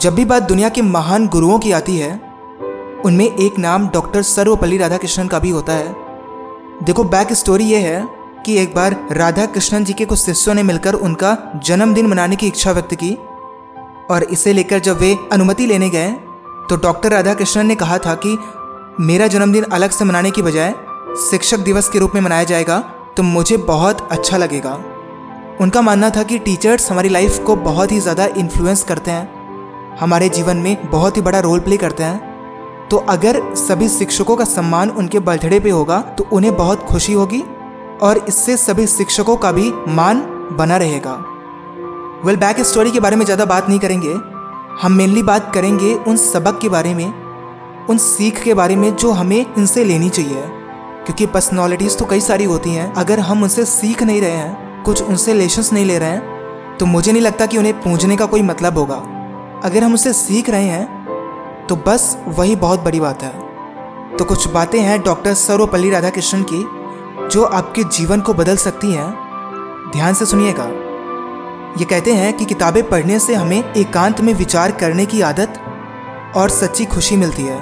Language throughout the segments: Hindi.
जब भी बात दुनिया के महान गुरुओं की आती है, उनमें एक नाम डॉक्टर सर्वपल्ली राधाकृष्णन का भी होता है। देखो बैक स्टोरी ये है कि एक बार राधा कृष्णन जी के कुछ शिष्यों ने मिलकर उनका जन्मदिन मनाने की इच्छा व्यक्त की और इसे लेकर जब वे अनुमति लेने गए तो डॉक्टर राधा कृष्णन ने कहा था कि मेरा जन्मदिन अलग से मनाने की बजाय शिक्षक दिवस के रूप में मनाया जाएगा तो मुझे बहुत अच्छा लगेगा। उनका मानना था कि टीचर्स हमारी लाइफ को बहुत ही ज़्यादा इन्फ्लुएंस करते हैं। हमारे जीवन में बहुत ही बड़ा रोल प्ले करते हैं। तो अगर सभी शिक्षकों का सम्मान उनके बर्थडे पे होगा तो उन्हें बहुत खुशी होगी और इससे सभी शिक्षकों का भी मान बना रहेगा। वेल बैक स्टोरी के बारे में ज़्यादा बात नहीं करेंगे। हम मेनली बात करेंगे उन सबक के बारे में, उन सीख के बारे में जो हमें इनसे लेनी चाहिए। क्योंकि पर्सनालिटीज़ तो कई सारी होती हैं। अगर हम उनसे सीख नहीं रहे हैं, कुछ उनसे लेशंस नहीं ले रहे हैं तो मुझे नहीं लगता कि उन्हें पूछने का कोई मतलब होगा। अगर हम उसे सीख रहे हैं तो बस वही बहुत बड़ी बात है। तो कुछ बातें हैं डॉक्टर सर्वपल्ली राधाकृष्णन की, जो आपके जीवन को बदल सकती हैं। ध्यान से सुनिएगा। ये कहते हैं कि किताबें पढ़ने से हमें एकांत में विचार करने की आदत और सच्ची खुशी मिलती है।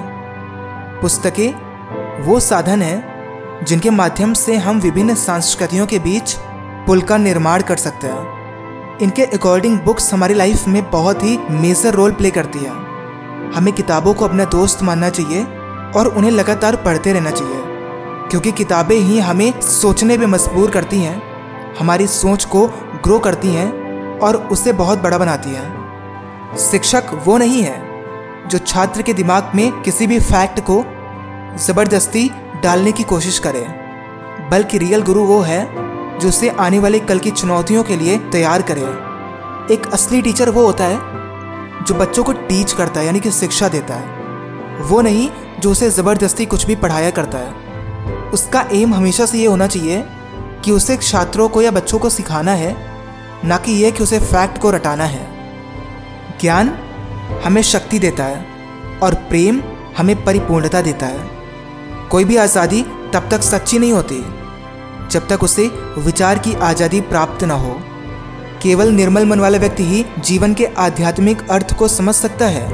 पुस्तकें वो साधन है, जिनके माध्यम से हम विभिन्न संस्कृतियों के बीच पुल का निर्माण कर सकते हैं। इनके अकॉर्डिंग बुक्स हमारी लाइफ में बहुत ही मेजर रोल प्ले करती है। हमें किताबों को अपना दोस्त मानना चाहिए और उन्हें लगातार पढ़ते रहना चाहिए, क्योंकि किताबें ही हमें सोचने में मजबूर करती हैं, हमारी सोच को ग्रो करती हैं और उसे बहुत बड़ा बनाती हैं। शिक्षक वो नहीं है जो छात्र के दिमाग में किसी भी फैक्ट को ज़बरदस्ती डालने की कोशिश करे, बल्कि रियल गुरु वो है जो उसे आने वाले कल की चुनौतियों के लिए तैयार करे। एक असली टीचर वो होता है, जो बच्चों को टीच करता है, यानी कि शिक्षा देता है। वो नहीं, जो उसे ज़बरदस्ती कुछ भी पढ़ाया करता है। उसका एम हमेशा से ये होना चाहिए कि उसे छात्रों को या बच्चों को सिखाना है, ना कि यह कि उसे फैक्ट को रटाना है। ज्ञान हमें शक्ति देता है और प्रेम हमें परिपूर्णता देता है। कोई भी आज़ादी तब तक सच्ची नहीं होती। जब तक उसे विचार की आज़ादी प्राप्त न हो। केवल निर्मल मन वाला व्यक्ति ही जीवन के आध्यात्मिक अर्थ को समझ सकता है।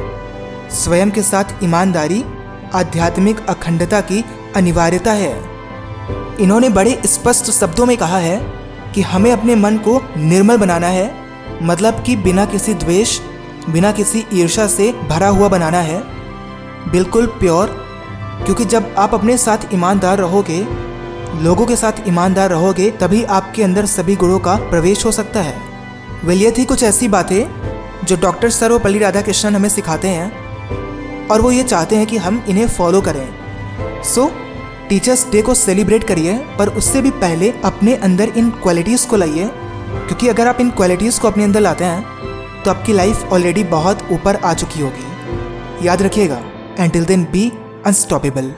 स्वयं के साथ ईमानदारी, आध्यात्मिक अखंडता की अनिवार्यता है। इन्होंने बड़े स्पष्ट शब्दों में कहा है कि हमें अपने मन को निर्मल बनाना है मतलब कि बिना किसी द्वेष, बिना किसी ईर्षा से भरा हुआ बनाना है। बिल्कुल प्योर, क्योंकि जब आप अपने साथ ईमानदार रहोगे लोगों के साथ ईमानदार रहोगे, तभी आपके अंदर सभी गुणों का प्रवेश हो सकता है। वेल, ये थी कुछ ऐसी बातें जो डॉक्टर सर्वपल्ली राधाकृष्णन हमें सिखाते हैं और वो ये चाहते हैं कि हम इन्हें फॉलो करें। सो, टीचर्स डे को सेलिब्रेट करिए, पर उससे भी पहले अपने अंदर इन क्वालिटीज़ को लाइए, क्योंकि अगर आप इन क्वालिटीज़ को अपने अंदर लाते हैं तो आपकी लाइफ ऑलरेडी बहुत ऊपर आ चुकी होगी। याद रखिएगा एंटिल देन बी अनस्टॉपेबल